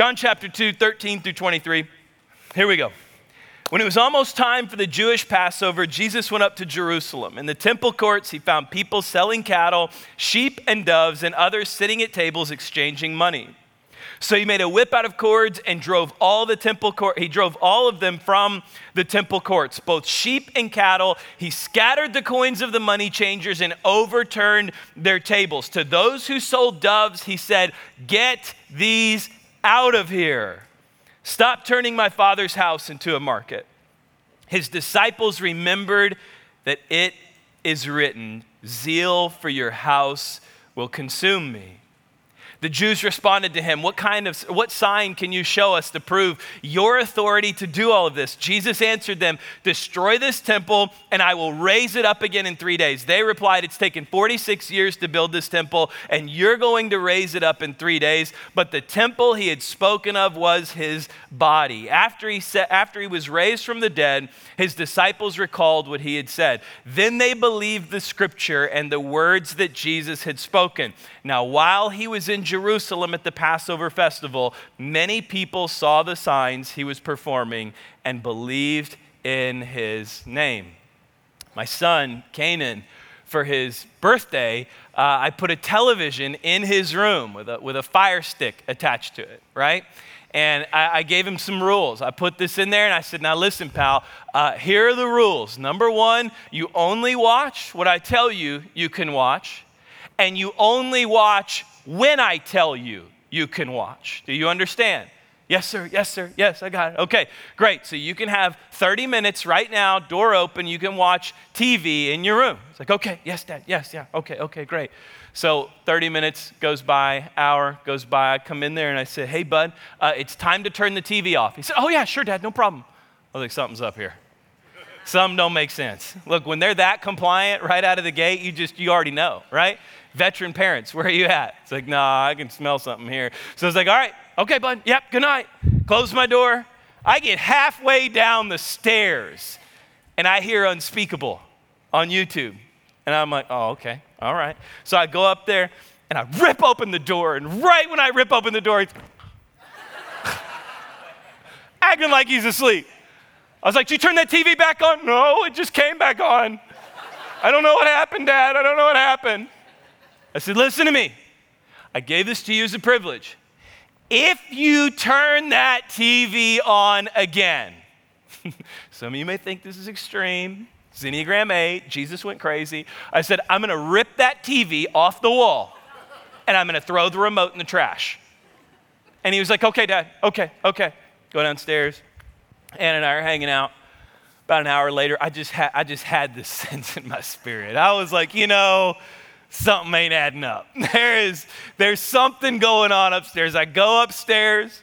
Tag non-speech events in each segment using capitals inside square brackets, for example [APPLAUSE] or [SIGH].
John chapter 2, 13 through 23. Here we go. When it was almost time for the Jewish Passover, Jesus went up to Jerusalem. In the temple courts, he found people selling cattle, sheep, and doves, and others sitting at tables exchanging money. So he made a whip out of cords and drove all the temple court. He drove all of them from the temple courts, both sheep and cattle. He scattered the coins of the money changers and overturned their tables. To those who sold doves, he said, Get these out of here. Stop turning my father's house into a market. His disciples remembered that it is written, Zeal for your house will consume me. The Jews responded to him, what kind of what sign can you show us to prove your authority to do all of this? Jesus answered them, "Destroy this temple and I will raise it up again in 3 days." They replied, "It's taken 46 years to build this temple and you're going to raise it up in 3 days." But the temple he had spoken of was his body. After he said, after he was raised from the dead, his disciples recalled what he had said. Then they believed the scripture and the words that Jesus had spoken. Now, while he was in Jerusalem at the Passover festival, many people saw the signs he was performing and believed in his name. My son, Canaan, for his birthday, uh, I put a television in his room with a, with a fire stick attached to it, right? And I, I, gave him some rules. I put this in there and I said, Now listen, pal, uh, here are the rules. Number one, you only watch what I tell you you can watch, and you only watch when I tell you you can watch. Do you understand? Yes, sir. Yes, sir. Yes, I got it. Okay, great. So you can have 30 minutes right now, door open. You can watch TV in your room. It's like, okay, yes, dad. Yes, yeah. Okay, okay, great. So 30 minutes goes by, hour goes by. I come in there and I say, hey, bud, uh, it's time to turn the TV off. He said, oh, yeah, sure, dad, no problem. I was like, something's up here. Some don't make sense. Look, when they're that compliant right out of the gate, you just, you already know, right? veteran parents, where are you at? It's like, nah, I can smell something here. So it's like, all right, okay, bud, yep, good night. Close my door. I get halfway down the stairs and I hear unspeakable on YouTube. And I'm like, oh, okay, all right. So I go up there and I rip open the door. And right when I rip open the door, he's [LAUGHS] acting like he's asleep. I was like, Did you turn that TV back on? No, it just came back on. I don't know what happened, Dad. I don't know what happened. I said, Listen to me. I gave this to you as a privilege. If you turn that TV on again, [LAUGHS] some of you may think this is extreme. It's Enneagram 8, Jesus went crazy. I said, I'm gonna rip that TV off the wall and I'm gonna throw the remote in the trash. And he was like, Okay, Dad, okay, okay. Go downstairs. Ann and I are hanging out. About an hour later, I just, ha- I just had this [LAUGHS] sense in my spirit. I was like, you know, something ain't adding up. [LAUGHS] There is, there's something going on upstairs. I go upstairs,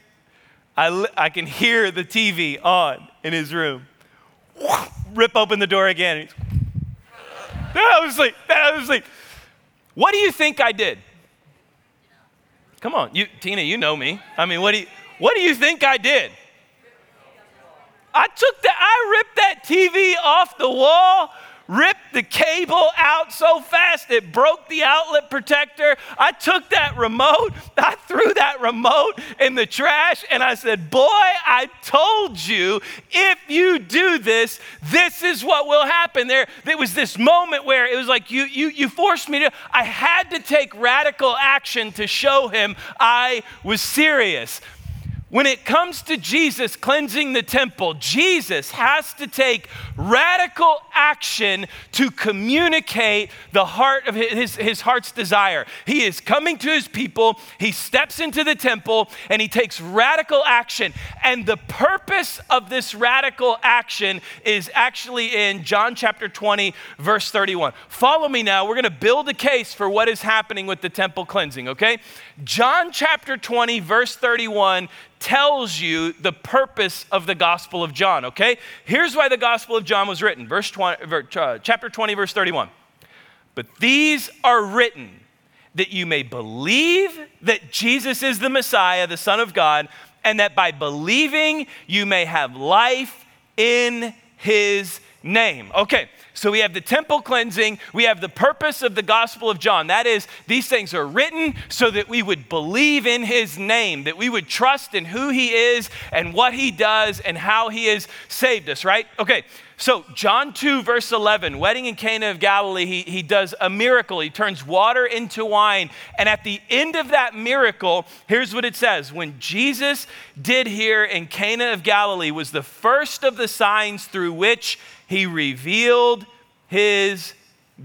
I, I can hear the TV on in his room. [LAUGHS] Rip open the door again. I was like, I was like, what do you think I did? Come on, you, Tina, you know me. I mean, what do you, what do you think I did? I took that, I ripped that TV off the wall ripped the cable out so fast it broke the outlet protector. I took that remote, [LAUGHS] I threw that remote in the trash, and I said, Boy, I told you if you do this, this is what will happen. There, there was this moment where it was like you, you, you forced me to, I had to take radical action to show him I was serious. When it comes to Jesus cleansing the temple, Jesus has to take radical action to communicate the heart of his, his heart's desire. He is coming to his people, he steps into the temple, and he takes radical action. And the purpose of this radical action is actually in John chapter 20, verse 31. Follow me now. We're going to build a case for what is happening with the temple cleansing, okay? John chapter 20, verse 31 tells you the purpose of the Gospel of John, okay? Here's why the Gospel of John was written, verse 20, uh, chapter 20, verse 31. But these are written that you may believe that Jesus is the Messiah, the Son of God, and that by believing you may have life in his name. Okay, so we have the temple cleansing, we have the purpose of the Gospel of John. That is, these things are written so that we would believe in his name, that we would trust in who he is and what he does and how he has saved us, right? Okay, so, John 2, verse 11, wedding in Cana of Galilee, he, he does a miracle. He turns water into wine. And at the end of that miracle, here's what it says When Jesus did here in Cana of Galilee was the first of the signs through which he revealed his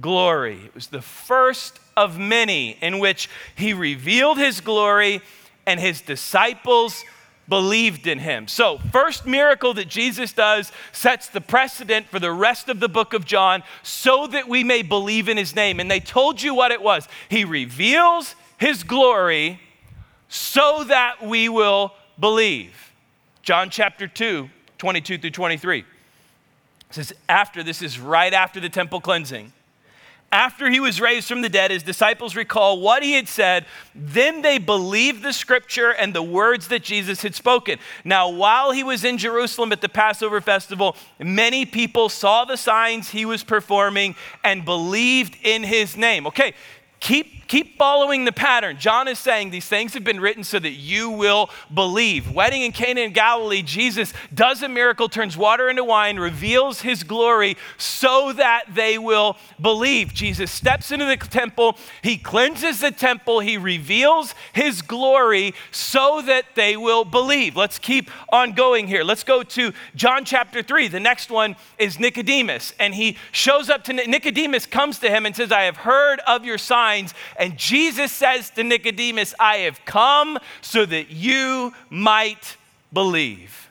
glory. It was the first of many in which he revealed his glory and his disciples believed in him. So, first miracle that Jesus does sets the precedent for the rest of the book of John so that we may believe in his name. And they told you what it was. He reveals his glory so that we will believe. John chapter 2, 22 through 23. Says, after this is right after the temple cleansing after he was raised from the dead, his disciples recall what he had said. Then they believed the scripture and the words that Jesus had spoken. Now, while he was in Jerusalem at the Passover festival, many people saw the signs he was performing and believed in his name. Okay, keep Keep following the pattern. John is saying these things have been written so that you will believe. Wedding in Cana in Galilee, Jesus does a miracle, turns water into wine, reveals his glory so that they will believe. Jesus steps into the temple, he cleanses the temple, he reveals his glory so that they will believe. Let's keep on going here. Let's go to John chapter 3. The next one is Nicodemus, and he shows up to Nicodemus comes to him and says, "I have heard of your signs and Jesus says to Nicodemus, I have come so that you might believe.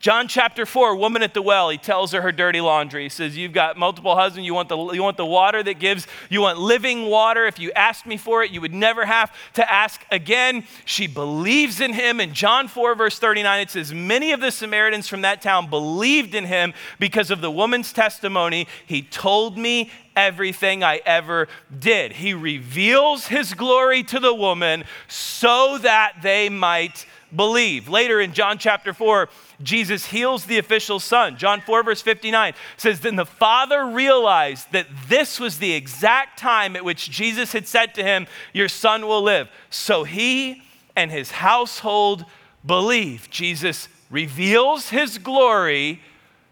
John chapter 4, woman at the well, he tells her her dirty laundry. He says, You've got multiple husbands. You want, the, you want the water that gives, you want living water. If you asked me for it, you would never have to ask again. She believes in him. In John 4, verse 39, it says, Many of the Samaritans from that town believed in him because of the woman's testimony. He told me everything I ever did. He reveals his glory to the woman so that they might believe. Later in John chapter 4, Jesus heals the official's son. John 4, verse 59 says, Then the father realized that this was the exact time at which Jesus had said to him, Your son will live. So he and his household believe. Jesus reveals his glory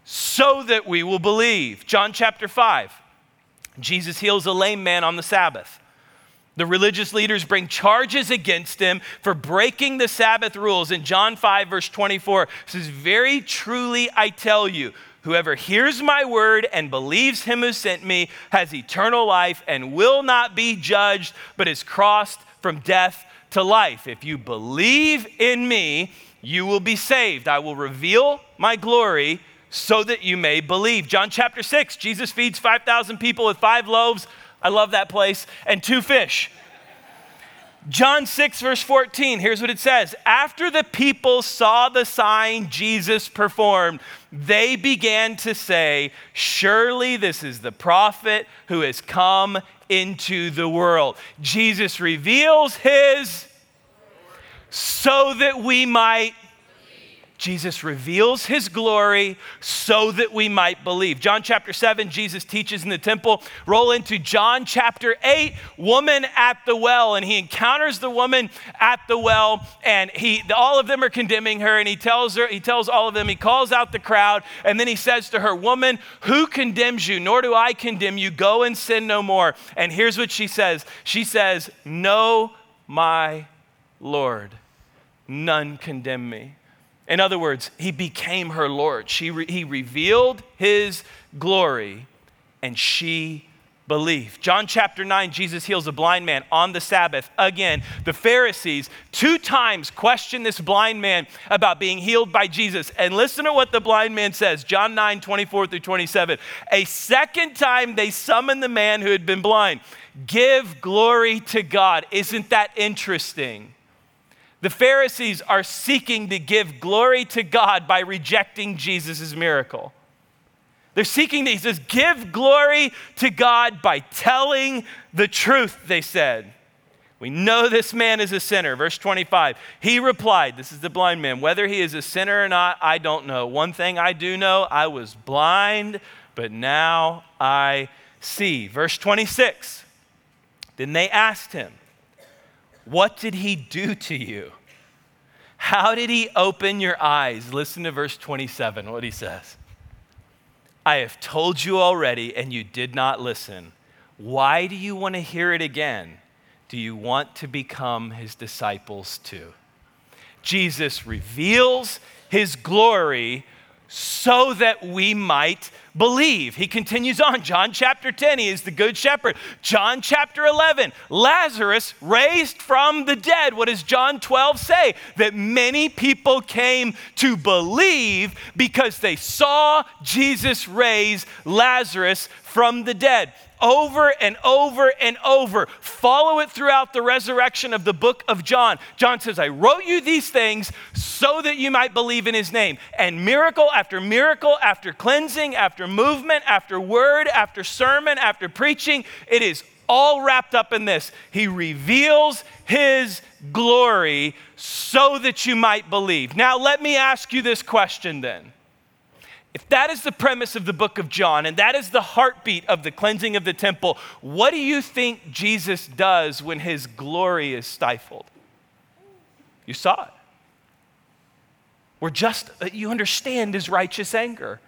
so that we will believe. John chapter 5. Jesus heals a lame man on the Sabbath. The religious leaders bring charges against him for breaking the Sabbath rules. In John 5, verse 24, says, Very truly I tell you, whoever hears my word and believes him who sent me has eternal life and will not be judged, but is crossed from death to life. If you believe in me, you will be saved. I will reveal my glory so that you may believe. John chapter 6, Jesus feeds 5,000 people with five loaves. I love that place, and two fish. John 6, verse 14, here's what it says After the people saw the sign Jesus performed, they began to say, Surely this is the prophet who has come into the world. Jesus reveals his so that we might Jesus reveals his glory so that we might believe. John chapter 7, Jesus teaches in the temple. Roll into John chapter 8, woman at the well. And he encounters the woman at the well, and he all of them are condemning her, and he tells her, he tells all of them, he calls out the crowd, and then he says to her, Woman, who condemns you? Nor do I condemn you. Go and sin no more. And here's what she says. She says, No, my Lord, none condemn me. In other words, he became her Lord. She re- he revealed his glory, and she believed. John chapter 9, Jesus heals a blind man on the Sabbath. Again, the Pharisees two times question this blind man about being healed by Jesus. And listen to what the blind man says John 9, 24 through 27. A second time they summon the man who had been blind. Give glory to God. Isn't that interesting? The Pharisees are seeking to give glory to God by rejecting Jesus' miracle. They're seeking to, he says, give glory to God by telling the truth, they said. We know this man is a sinner. Verse 25. He replied, This is the blind man. Whether he is a sinner or not, I don't know. One thing I do know I was blind, but now I see. Verse 26. Then they asked him, What did he do to you? How did he open your eyes? Listen to verse 27, what he says. I have told you already, and you did not listen. Why do you want to hear it again? Do you want to become his disciples too? Jesus reveals his glory so that we might believe. He continues on. John chapter 10, he is the good shepherd. John chapter 11, Lazarus raised from the dead. What does John 12 say? That many people came to believe because they saw Jesus raise Lazarus from the dead over and over and over. Follow it throughout the resurrection of the book of John. John says, I wrote you these things so that you might believe in his name. And miracle after miracle, after cleansing, after movement, after word, after sermon, after preaching, it is all wrapped up in this. He reveals his glory so that you might believe. Now, let me ask you this question then. If that is the premise of the book of John and that is the heartbeat of the cleansing of the temple, what do you think Jesus does when his glory is stifled? You saw it. We're just, uh, you understand his righteous anger.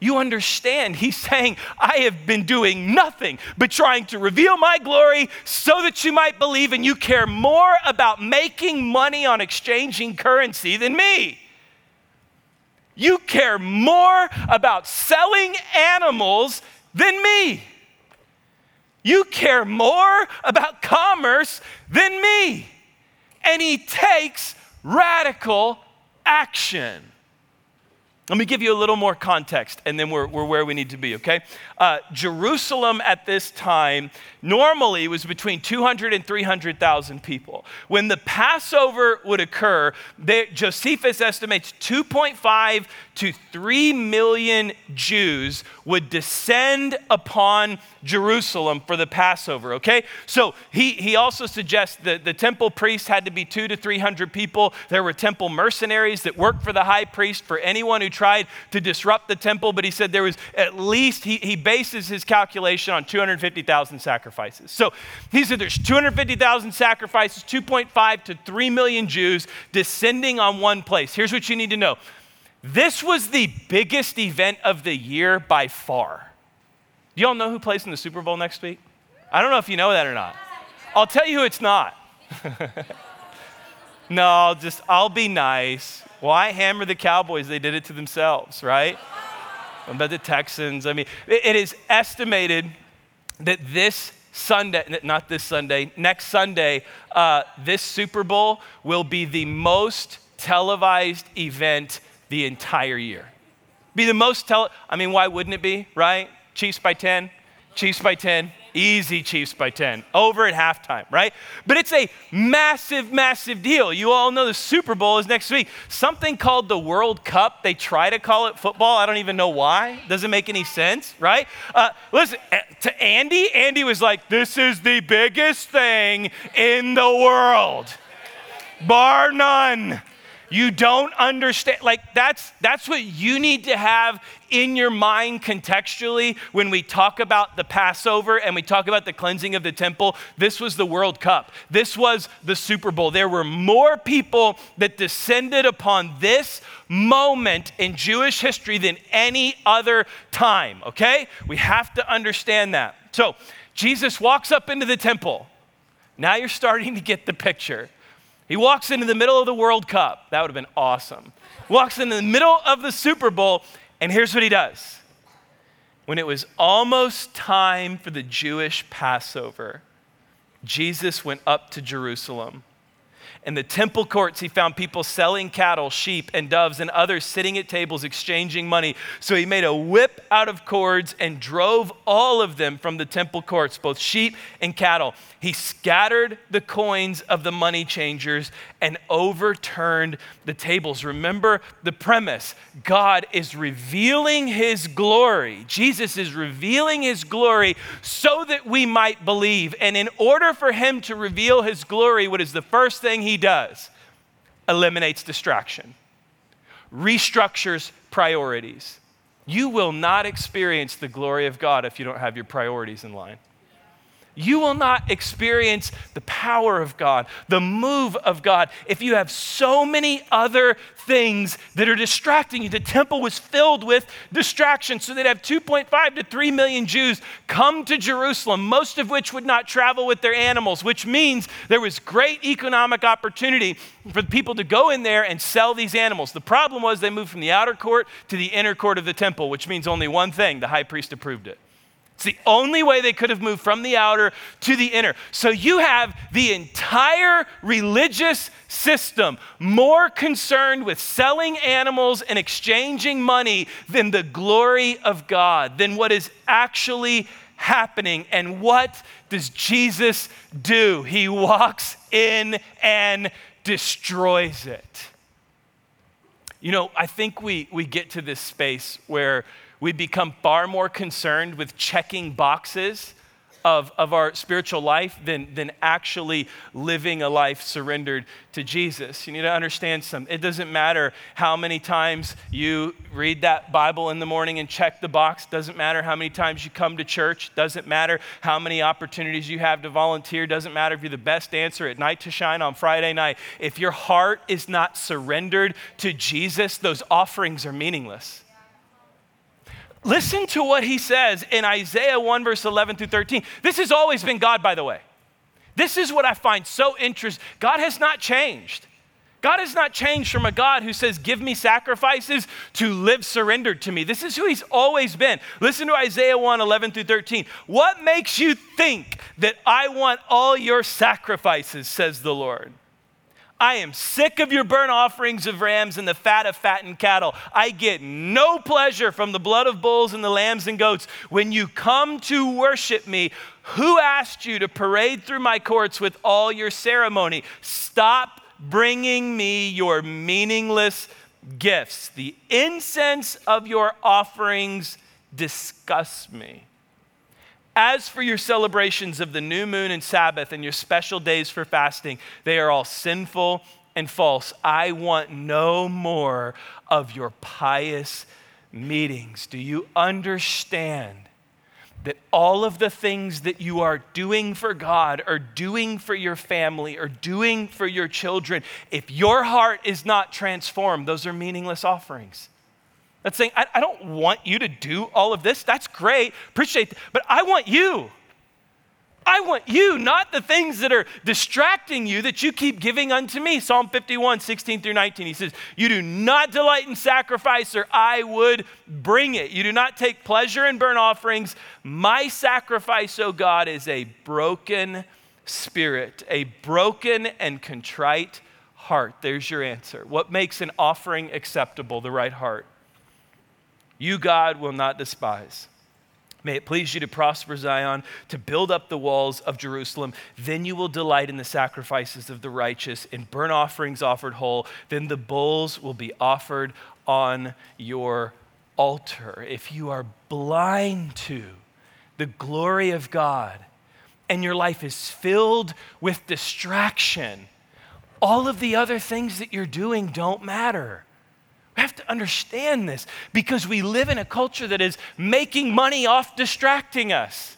You understand, he's [LAUGHS] saying, I have been doing nothing but trying to reveal my glory so that you might believe, and you care more about making money on exchanging currency than me. You care more about selling animals than me. You care more about commerce than me. And he takes radical action. Let me give you a little more context, and then we're, we're where we need to be, okay? Uh, Jerusalem at this time normally was between 200 and 300,000 people. When the Passover would occur, they, Josephus estimates 2.5 to 3 million Jews would descend upon Jerusalem for the Passover, okay? So he, he also suggests that the temple priests had to be two to 300 people. There were temple mercenaries that worked for the high priest for anyone who tried to disrupt the temple, but he said there was at least, he, he bases his calculation on 250,000 sacrifices. So he said there's 250,000 sacrifices, 2.5 to 3 million Jews descending on one place. Here's what you need to know this was the biggest event of the year by far. Do y'all know who plays in the Super Bowl next week? I don't know if you know that or not. I'll tell you who it's not. [LAUGHS] no, just, I'll be nice. Why hammer the Cowboys? They did it to themselves, right? About the Texans. I mean, it is estimated that this Sunday, not this Sunday, next Sunday, uh, this Super Bowl will be the most televised event the entire year. Be the most tele, I mean, why wouldn't it be, right? Chiefs by 10, Chiefs by 10, easy Chiefs by 10, over at halftime, right? But it's a massive, massive deal. You all know the Super Bowl is next week. Something called the World Cup, they try to call it football. I don't even know why. Doesn't make any sense, right? Uh, listen, eh, to Andy, Andy was like, this is the biggest thing in the world, bar none. You don't understand. Like, that's, that's what you need to have in your mind contextually when we talk about the Passover and we talk about the cleansing of the temple. This was the World Cup, this was the Super Bowl. There were more people that descended upon this moment in Jewish history than any other time, okay? We have to understand that. So, Jesus walks up into the temple. Now you're starting to get the picture. He walks into the middle of the World Cup. That would have been awesome. Walks into the middle of the Super Bowl, and here's what he does. When it was almost time for the Jewish Passover, Jesus went up to Jerusalem. In the temple courts, he found people selling cattle, sheep, and doves, and others sitting at tables exchanging money. So he made a whip out of cords and drove all of them from the temple courts, both sheep and cattle. He scattered the coins of the money changers and overturned the tables. Remember the premise God is revealing his glory. Jesus is revealing his glory so that we might believe. And in order for him to reveal his glory, what is the first thing he does? Eliminates distraction, restructures priorities. You will not experience the glory of God if you don't have your priorities in line you will not experience the power of God, the move of God, if you have so many other things that are distracting you. The temple was filled with distractions. So they'd have 2.5 to 3 million Jews come to Jerusalem, most of which would not travel with their animals, which means there was great economic opportunity for the people to go in there and sell these animals. The problem was they moved from the outer court to the inner court of the temple, which means only one thing the high priest approved it. It's the only way they could have moved from the outer to the inner. So you have the entire religious system more concerned with selling animals and exchanging money than the glory of God, than what is actually happening. And what does Jesus do? He walks in and destroys it. You know, I think we, we get to this space where we become far more concerned with checking boxes of, of our spiritual life than, than actually living a life surrendered to Jesus. You need to understand something. It doesn't matter how many times you read that Bible in the morning and check the box. Doesn't matter how many times you come to church. Doesn't matter how many opportunities you have to volunteer. Doesn't matter if you're the best dancer at night to shine on Friday night. If your heart is not surrendered to Jesus, those offerings are meaningless. Listen to what he says in Isaiah 1, verse 11 through 13. This has always been God, by the way. This is what I find so interesting. God has not changed. God has not changed from a God who says, Give me sacrifices to live surrendered to me. This is who He's always been. Listen to Isaiah 1 11 through 13. What makes you think that I want all your sacrifices, says the Lord? I am sick of your burnt offerings of rams and the fat of fattened cattle. I get no pleasure from the blood of bulls and the lambs and goats. When you come to worship me, who asked you to parade through my courts with all your ceremony? Stop bringing me your meaningless gifts. The incense of your offerings disgusts me. As for your celebrations of the new moon and Sabbath and your special days for fasting, they are all sinful and false. I want no more of your pious meetings. Do you understand that all of the things that you are doing for God or doing for your family or doing for your children, if your heart is not transformed, those are meaningless offerings? That's saying, I, I don't want you to do all of this. That's great. Appreciate that. But I want you. I want you, not the things that are distracting you that you keep giving unto me. Psalm 51, 16 through 19. He says, You do not delight in sacrifice, or I would bring it. You do not take pleasure in burnt offerings. My sacrifice, O God, is a broken spirit, a broken and contrite heart. There's your answer. What makes an offering acceptable? The right heart you, God, will not despise. May it please you to prosper Zion, to build up the walls of Jerusalem. Then you will delight in the sacrifices of the righteous, in burnt offerings offered whole. Then the bulls will be offered on your altar. If you are blind to the glory of God and your life is filled with distraction, all of the other things that you're doing don't matter. We have to understand this because we live in a culture that is making money off distracting us.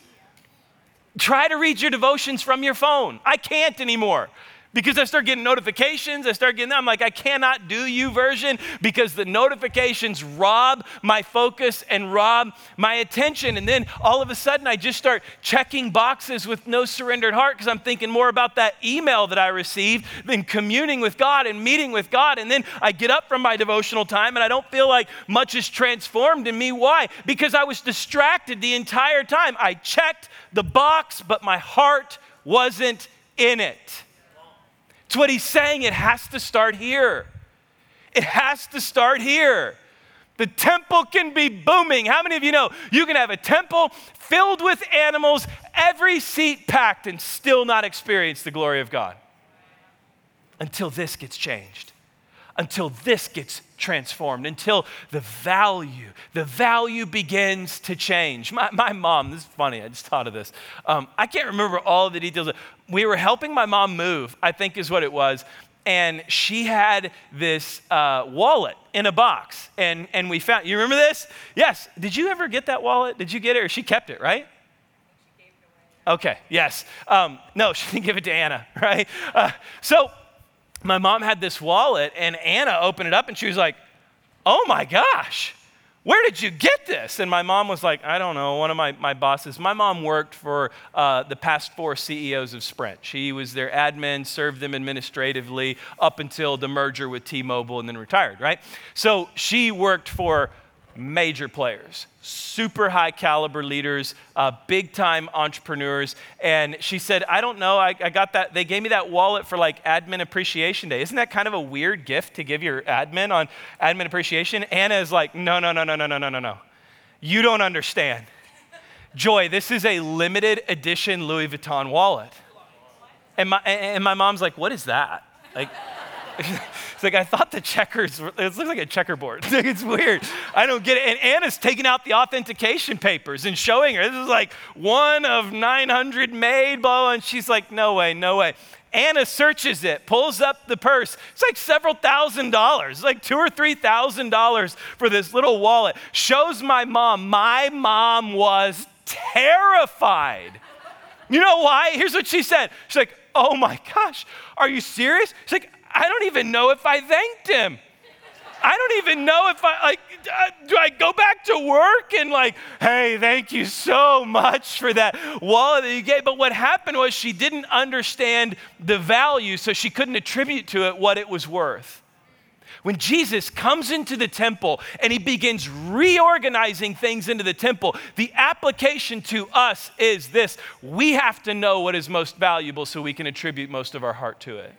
Try to read your devotions from your phone. I can't anymore because I start getting notifications. I start getting. I'm like, I cannot do YouVersion because the notifications rob my focus and rob my attention. And then all of a sudden, I just start checking boxes with no surrendered heart because I'm thinking more about that email that I received than communing with God and meeting with God. And then I get up from my devotional time and I don't feel like much is transformed in me. Why? Because I was distracted the entire time. I checked the box, but my heart wasn't in it. It's what he's saying. It has to start here. It has to start here. The temple can be booming. How many of you know you can have a temple filled with animals, every seat packed, and still not experience the glory of God? Until this gets changed, until this gets transformed, until the value, the value begins to change. My, my mom, this is funny, I just thought of this. Um, I can't remember all the details. We were helping my mom move, I think is what it was and she had this uh, wallet in a box. And, and we found, you remember this? Yes. Did you ever get that wallet? Did you get it or she kept it, right? Okay, yes. Um, no, [LAUGHS] she didn't give it to Anna, [LAUGHS] right? Uh, so my mom had this wallet, and Anna opened it up and she was like, oh my gosh, where did you get this? And my mom was like, I don't know, one of my, my bosses. My mom worked for uh, the past four CEOs of Sprint. She was their admin, served them administratively up until the merger with T Mobile and then retired, right? So she worked for major players, super high caliber leaders, uh, big time entrepreneurs. And she said, I don't know, I, I, got that, they gave me that wallet for like admin appreciation day. Isn't that kind of a weird gift to give your admin on admin appreciation? Anna is like, no, no, no, no, no, no, no, no, no. You don't understand. Joy, this is a limited edition Louis Vuitton wallet. And my, and my mom's like, what is that? Like, it's like, I thought the checkers, it looks like a checkerboard. [LAUGHS] it's weird. I don't get it. And Anna's taking out the authentication papers and showing her, this is like one of 900 made, blah, blah, and she's like, no way, no way. Anna searches it, pulls up the purse. It's like several thousand dollars, like two or three thousand dollars for this little wallet. Shows my mom. My mom was terrified. You know why? Here's what she said. She's like, oh my gosh, are you serious? She's like, I don't even know if I thanked him. I don't even know if I like uh, do I go back to work and like, hey, thank you so much for that wallet that you gave. But what happened was she didn't understand the value, so she couldn't attribute to it what it was worth. When Jesus comes into the temple and he begins reorganizing things into the temple, the application to us is this we have to know what is most valuable so we can attribute most of our heart to it.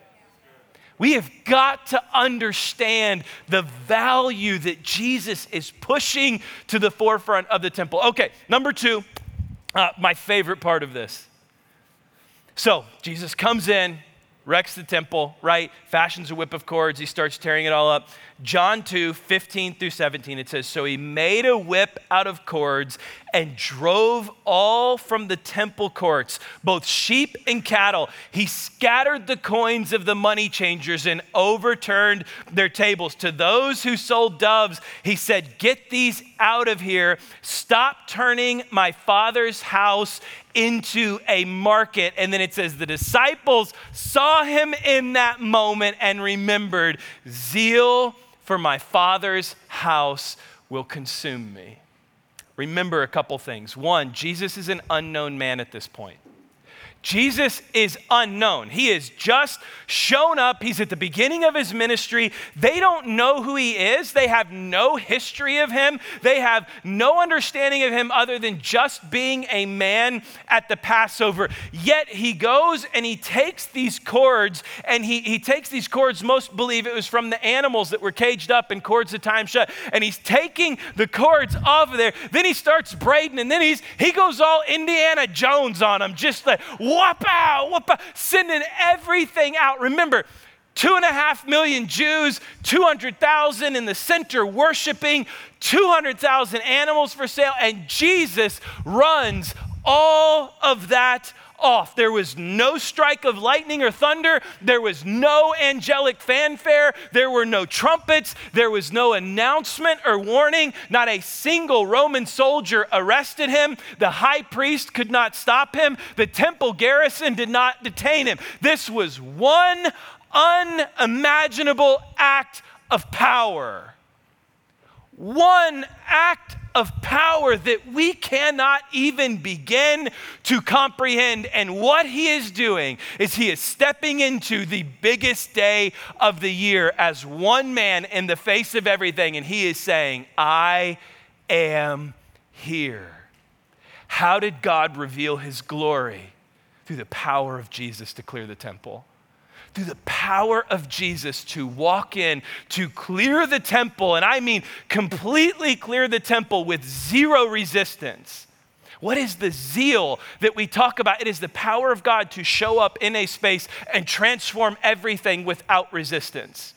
We have got to understand the value that Jesus is pushing to the forefront of the temple. Okay, number two, uh, my favorite part of this. So, Jesus comes in, wrecks the temple, right? Fashions a whip of cords. He starts tearing it all up. John 2, 15 through 17, it says, So he made a whip out of cords and drove all from the temple courts, both sheep and cattle. He scattered the coins of the money changers and overturned their tables. To those who sold doves, he said, Get these out of here. Stop turning my father's house into a market. And then it says, The disciples saw him in that moment and remembered, Zeal for my Father's house will consume me. Remember a couple things. One, Jesus is an unknown man at this point. Jesus is unknown. He has just shown up. He's at the beginning of his ministry. They don't know who he is. They have no history of him. They have no understanding of him other than just being a man at the Passover. Yet he goes and he takes these cords, and he, he takes these cords, most believe it was from the animals that were caged up in cords of time shut, and he's taking the cords off of there. Then he starts braiding, and then he's he goes all Indiana Jones on them, just like whoop out, whoop out, sending everything out. Remember, two and a half million Jews, 200,000 in the center worshiping, 200,000 animals for sale, and Jesus runs all of that off. There was no strike of lightning or thunder. There was no angelic fanfare. There were no trumpets. There was no announcement or warning. Not a single Roman soldier arrested him. The high priest could not stop him. The temple garrison did not detain him. This was one unimaginable act of power. One act of power that we cannot even begin to comprehend. And what he is doing is he is stepping into the biggest day of the year as one man in the face of everything, and he is saying, I am here. How did God reveal his glory? Through the power of Jesus to clear the temple through the power of Jesus to walk in, to clear the temple, and I mean completely clear the temple with zero resistance. What is the zeal that we talk about? It is the power of God to show up in a space and transform everything without resistance.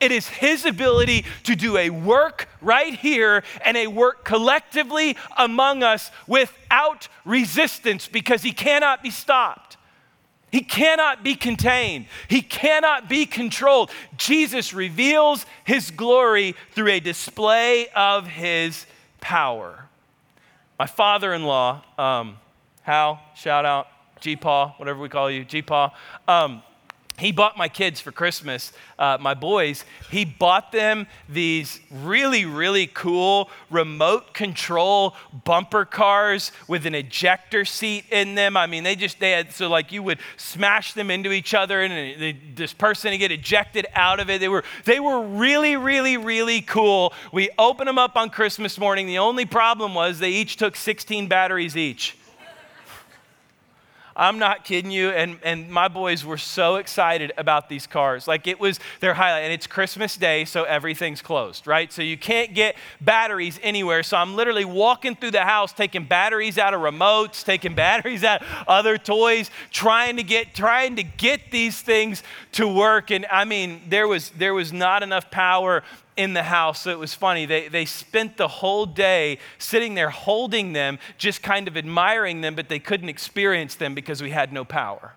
It is His ability to do a work right here and a work collectively among us without resistance because He cannot be stopped. He cannot be contained. He cannot be controlled. Jesus reveals his glory through a display of his power. My father in law, um, Hal, shout out, G Paw, whatever we call you, G Paw. Um, he bought my kids for Christmas, uh, my boys, he bought them these really, really cool remote control bumper cars with an ejector seat in them. I mean, they just, they had, so like you would smash them into each other and they, this person would get ejected out of it. They were, they were really, really, really cool. We opened them up on Christmas morning. The only problem was they each took 16 batteries each. I'm not kidding you. And, and my boys were so excited about these cars. Like it was their highlight. And it's Christmas Day, so everything's closed, right? So you can't get batteries anywhere. So I'm literally walking through the house, taking batteries out of remotes, taking [LAUGHS] batteries out of other toys, trying to get trying to get these things to work. And I mean, there was there was not enough power in the house. So it was funny. They, they spent the whole day sitting there holding them, just kind of admiring them, but they couldn't experience them because we had no power.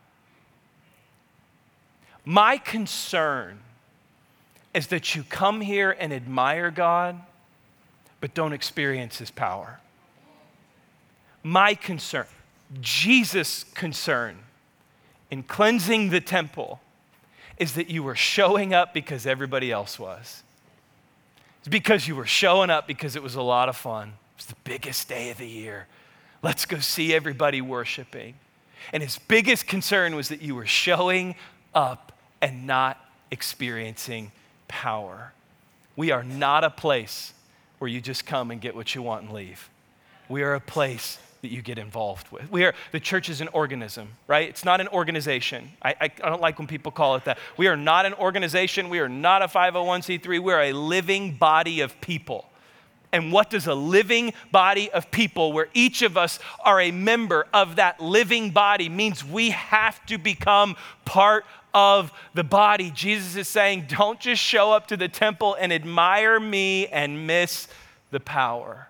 My concern is that you come here and admire God, but don't experience His power. My concern, Jesus' concern in cleansing the temple, is that you were showing up because everybody else was. It's because you were showing up because it was a lot of fun. It was the biggest day of the year. Let's go see everybody worshiping. And his biggest concern was that you were showing up and not experiencing power. We are not a place where you just come and get what you want and leave. We are a place that you get involved with. We are, the church is an organism, right? It's not an organization. I, I, I, don't like when people call it that. We are not an organization. We are not a 501c3. We are a living body of people. And what does a living body of people, where each of us are a member of that living body, means we have to become part of the body. Jesus is saying, don't just show up to the temple and admire me and miss the power.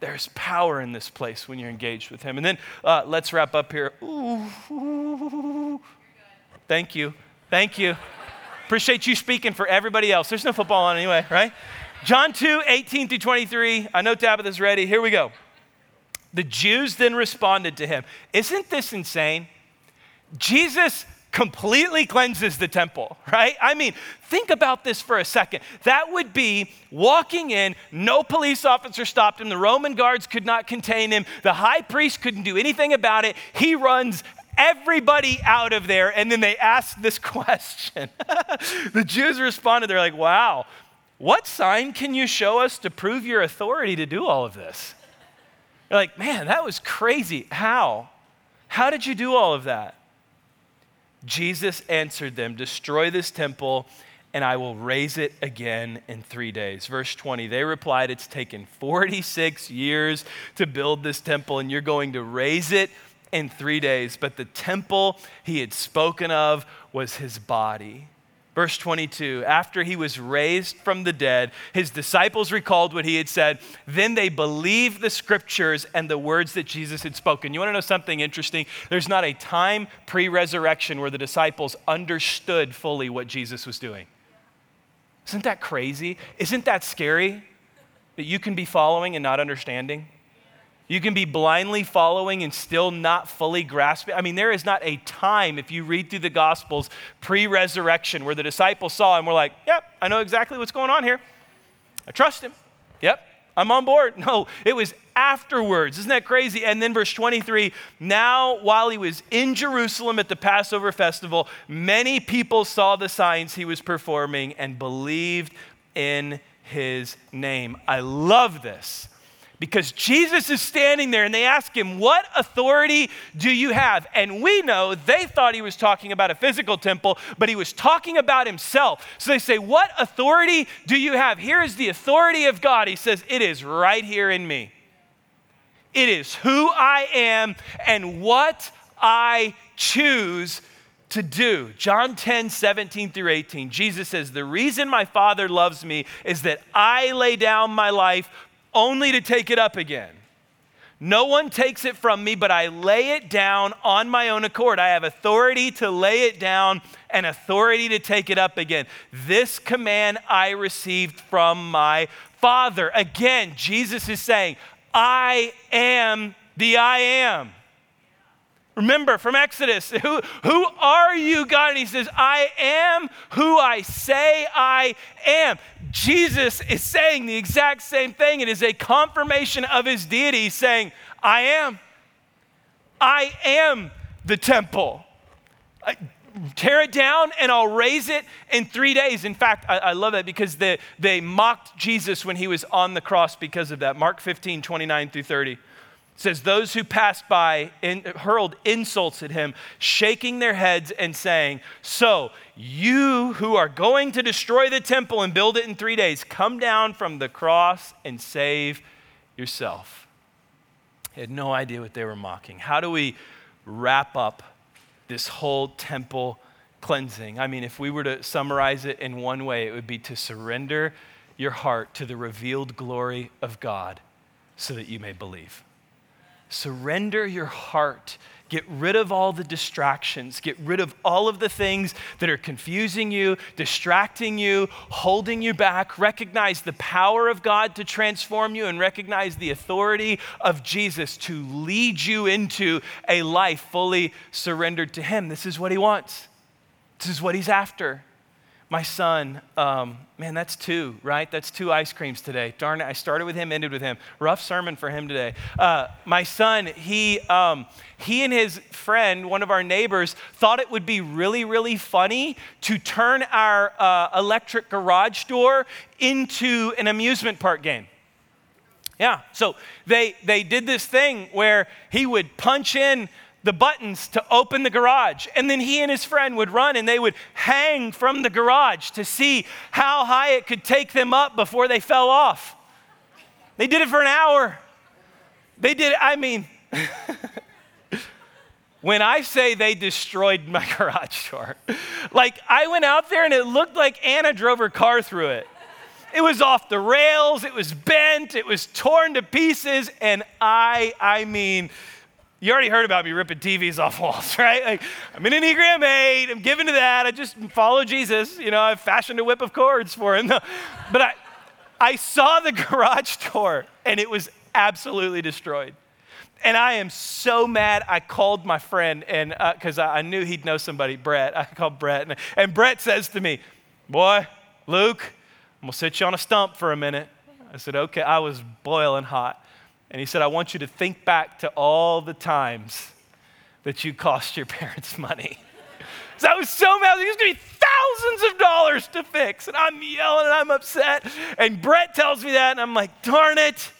There's power in this place when you're engaged with Him. And then uh, let's wrap up here. Ooh, Thank you. Thank you. Appreciate you speaking for everybody else. There's no football on anyway, right? John 2, 18 through 23. I know Tabitha's ready. Here we go. The Jews then responded to him. Isn't this insane? Jesus completely cleanses the temple, right? I mean, think about this for a second. That would be walking in, no police officer stopped him, the Roman guards could not contain him, the high priest couldn't do anything about it. He runs everybody out of there, and then they ask this [LAUGHS] question. the Jews responded, they're like, wow, what sign can you show us to prove your authority to do all of this? They're like, man, that was crazy. How? How did you do all of that? Jesus answered them, Destroy this temple, and I will raise it again in three days. Verse 20, they replied, It's taken 46 years to build this temple, and you're going to raise it in three days. But the temple he had spoken of was his body. Verse 22 After he was raised from the dead, his disciples recalled what he had said. Then they believed the scriptures and the words that Jesus had spoken. You want to know something interesting? There's not a time pre resurrection where the disciples understood fully what Jesus was doing. Isn't that crazy? Isn't that scary that you can be following and not understanding? You can be blindly following and still not fully grasping. I mean, there is not a time, if you read through the Gospels pre resurrection, where the disciples saw and were like, yep, I know exactly what's going on here. I trust him. Yep, I'm on board. [LAUGHS] No, it was afterwards. Isn't that crazy? And then verse 23 now, while he was in Jerusalem at the Passover festival, many people saw the signs he was performing and believed in his name. I love this because Jesus is standing there and they ask him, What authority do you have? And we know they thought he was talking about a physical temple, but he was talking about himself. So they say, What authority do you have? Here is the authority of God. He says, It is right here in me. It is who I am and what I choose to do. John 10, 17 through 18, Jesus says, The reason my Father loves me is that I lay down my life only to take it up again. No one takes it from me, but I lay it down on my own accord. I have authority to lay it down and authority to take it up again. This command I received from my Father. Again, Jesus is saying, I am the I am. Remember from Exodus, who, who are you, God? And he says, I am who I say I am. Jesus is saying the exact same thing. It is a confirmation of his deity, saying, I am. I am the temple. I, tear it down and I'll raise it in three days. In fact, I, I love that because they, they mocked Jesus when he was on the cross because of that. Mark 15, 29 through 30 says those who passed by in, hurled insults at him shaking their heads and saying so you who are going to destroy the temple and build it in three days come down from the cross and save yourself he had no idea what they were mocking. How do we wrap up this whole temple cleansing? I mean if we were to summarize it in one way it would be to surrender your heart to the revealed glory of god so that you may believe Surrender your heart. Get rid of all the distractions. Get rid of all of the things that are confusing you, distracting you, holding you back. Recognize the power of God to transform you and recognize the authority of Jesus to lead you into a life fully surrendered to Him. This is what He wants, this is what He's after my son, um, man, that's two, right? That's two ice creams today. Darn it, I started with him, ended with him. Rough sermon for him today. Uh, my son, he, um, he and his friend, one of our neighbors, thought it would be really, really funny to turn our uh, electric garage door into an amusement park game. Yeah, so they, they did this thing where he would punch in the buttons to open the garage. And then he and his friend would run and they would hang from the garage to see how high it could take them up before they fell off. They did it for an hour. They did, I mean, [LAUGHS] when I say they destroyed my [LAUGHS] garage door, like I went out there and it looked like Anna drove her car through it. It was off the rails, it was bent, it was torn to pieces, and I, I mean, you already heard about me ripping TVs off walls, [LAUGHS] right? Like, I'm an Enneagram 8, I'm given to that, I just follow Jesus. You know, I've fashioned a whip of cords for him. [LAUGHS] But I, I saw the [LAUGHS] garage door and it was absolutely destroyed. And I am so mad. I called my friend, and because uh, I, I, knew he'd know somebody, Brett. I called Brett, and, and Brett says to me, "Boy, Luke, I'm gonna sit you on a stump for a minute." I said, "Okay." I was boiling hot. And he said, I want you to think back to all the times that you cost your [LAUGHS] parents money. so I was so mad. It was going to be thousands of dollars to fix. And I'm yelling and I'm upset. And Brett tells me that, and I'm like, darn it.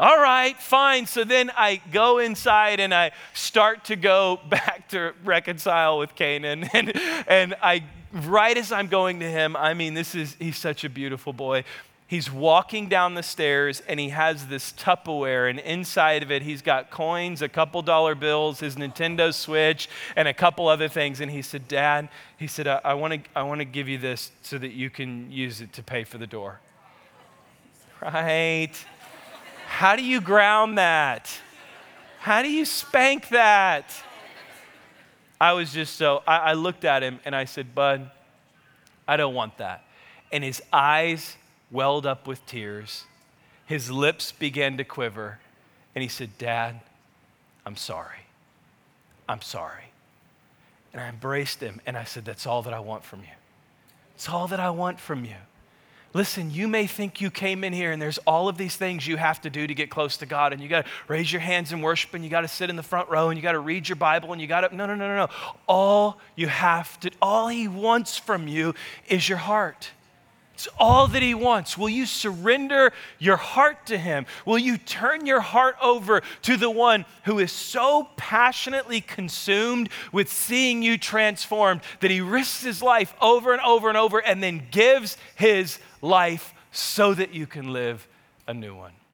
All right, fine. So then I go inside and I start to go [LAUGHS] back to reconcile with Canaan. [LAUGHS] And, and I, right as I'm going to him, I mean, this is, he's such a beautiful boy he's walking down the stairs and he has this Tupperware, and inside of it, he's got coins, a couple dollar bills, his Nintendo Switch, and a couple other things. And he said, Dad, he said, I, want to I wanna give you this so that you can use it to pay for the door. Right? How do you ground that? How do you spank that? I was just so, I, I looked at him and I said, Bud, I don't want that. And his eyes welled up with tears. His lips began to quiver, and he said, Dad, I'm sorry. I'm sorry. And I embraced him, and I said, That's all that I want from you. It's all that I want from you. Listen, you may think you came in here and there's all of these things you have to do to get close to God, and you got to raise your hands in worship, and you got to sit in the front row, and you got to read your Bible, and you got to. No, no, no, no, no. All you have to, all He wants from you is your heart. It's all that He wants. Will you surrender your heart to Him? Will you turn your heart over to the one who is so passionately consumed with seeing you transformed that He risks His life over and over and over and then gives His life so that you can live a new one?